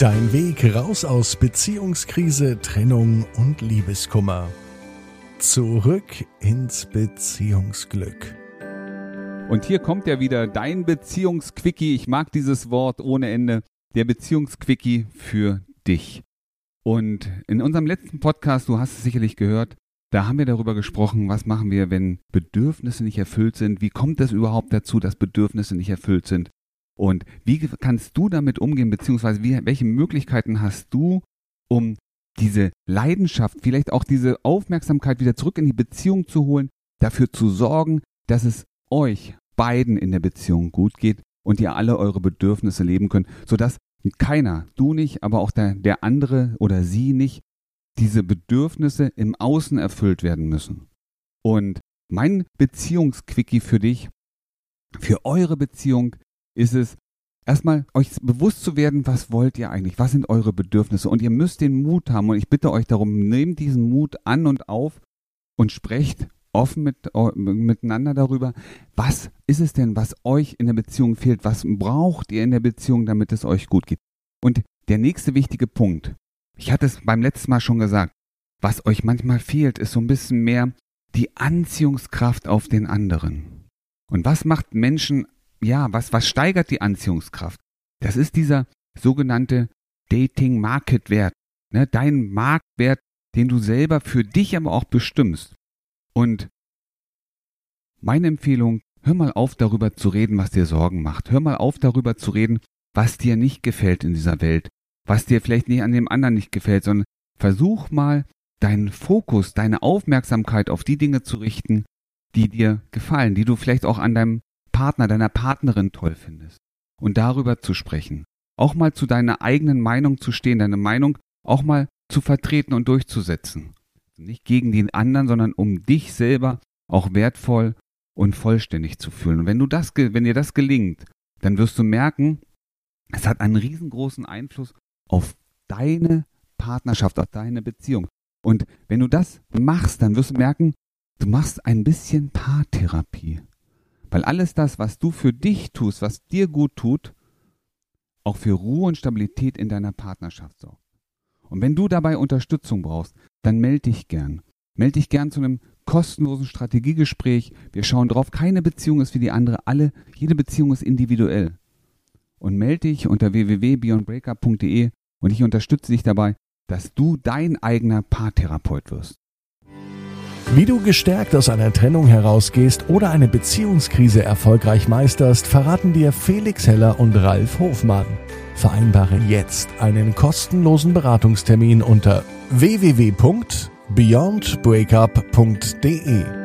Dein Weg raus aus Beziehungskrise, Trennung und Liebeskummer. Zurück ins Beziehungsglück. Und hier kommt ja wieder dein Beziehungsquickie. Ich mag dieses Wort ohne Ende. Der Beziehungsquickie für dich. Und in unserem letzten Podcast, du hast es sicherlich gehört, da haben wir darüber gesprochen, was machen wir, wenn Bedürfnisse nicht erfüllt sind? Wie kommt es überhaupt dazu, dass Bedürfnisse nicht erfüllt sind? Und wie kannst du damit umgehen, beziehungsweise wie, welche Möglichkeiten hast du, um diese Leidenschaft, vielleicht auch diese Aufmerksamkeit wieder zurück in die Beziehung zu holen, dafür zu sorgen, dass es euch beiden in der Beziehung gut geht und ihr alle eure Bedürfnisse leben könnt, sodass keiner, du nicht, aber auch der, der andere oder sie nicht, diese Bedürfnisse im Außen erfüllt werden müssen. Und mein Beziehungsquickie für dich, für eure Beziehung ist es, erstmal euch bewusst zu werden, was wollt ihr eigentlich, was sind eure Bedürfnisse? Und ihr müsst den Mut haben. Und ich bitte euch darum, nehmt diesen Mut an und auf und sprecht offen mit, miteinander darüber, was ist es denn, was euch in der Beziehung fehlt, was braucht ihr in der Beziehung, damit es euch gut geht. Und der nächste wichtige Punkt, ich hatte es beim letzten Mal schon gesagt, was euch manchmal fehlt, ist so ein bisschen mehr die Anziehungskraft auf den anderen. Und was macht Menschen ja, was, was steigert die Anziehungskraft? Das ist dieser sogenannte Dating-Market-Wert. Ne? Dein Marktwert, den du selber für dich aber auch bestimmst. Und meine Empfehlung, hör mal auf darüber zu reden, was dir Sorgen macht. Hör mal auf darüber zu reden, was dir nicht gefällt in dieser Welt. Was dir vielleicht nicht an dem anderen nicht gefällt, sondern versuch mal deinen Fokus, deine Aufmerksamkeit auf die Dinge zu richten, die dir gefallen, die du vielleicht auch an deinem Partner, deiner Partnerin toll findest. Und darüber zu sprechen. Auch mal zu deiner eigenen Meinung zu stehen, deine Meinung auch mal zu vertreten und durchzusetzen. Nicht gegen den anderen, sondern um dich selber auch wertvoll und vollständig zu fühlen. Und wenn du das, wenn dir das gelingt, dann wirst du merken, es hat einen riesengroßen Einfluss auf deine Partnerschaft, auf deine Beziehung. Und wenn du das machst, dann wirst du merken, du machst ein bisschen Paartherapie. Weil alles das, was du für dich tust, was dir gut tut, auch für Ruhe und Stabilität in deiner Partnerschaft sorgt. Und wenn du dabei Unterstützung brauchst, dann melde dich gern. Melde dich gern zu einem kostenlosen Strategiegespräch. Wir schauen drauf, keine Beziehung ist wie die andere, alle, jede Beziehung ist individuell. Und melde dich unter www.beyondbreakup.de und ich unterstütze dich dabei, dass du dein eigener Paartherapeut wirst. Wie du gestärkt aus einer Trennung herausgehst oder eine Beziehungskrise erfolgreich meisterst, verraten dir Felix Heller und Ralf Hofmann. Vereinbare jetzt einen kostenlosen Beratungstermin unter www.beyondbreakup.de.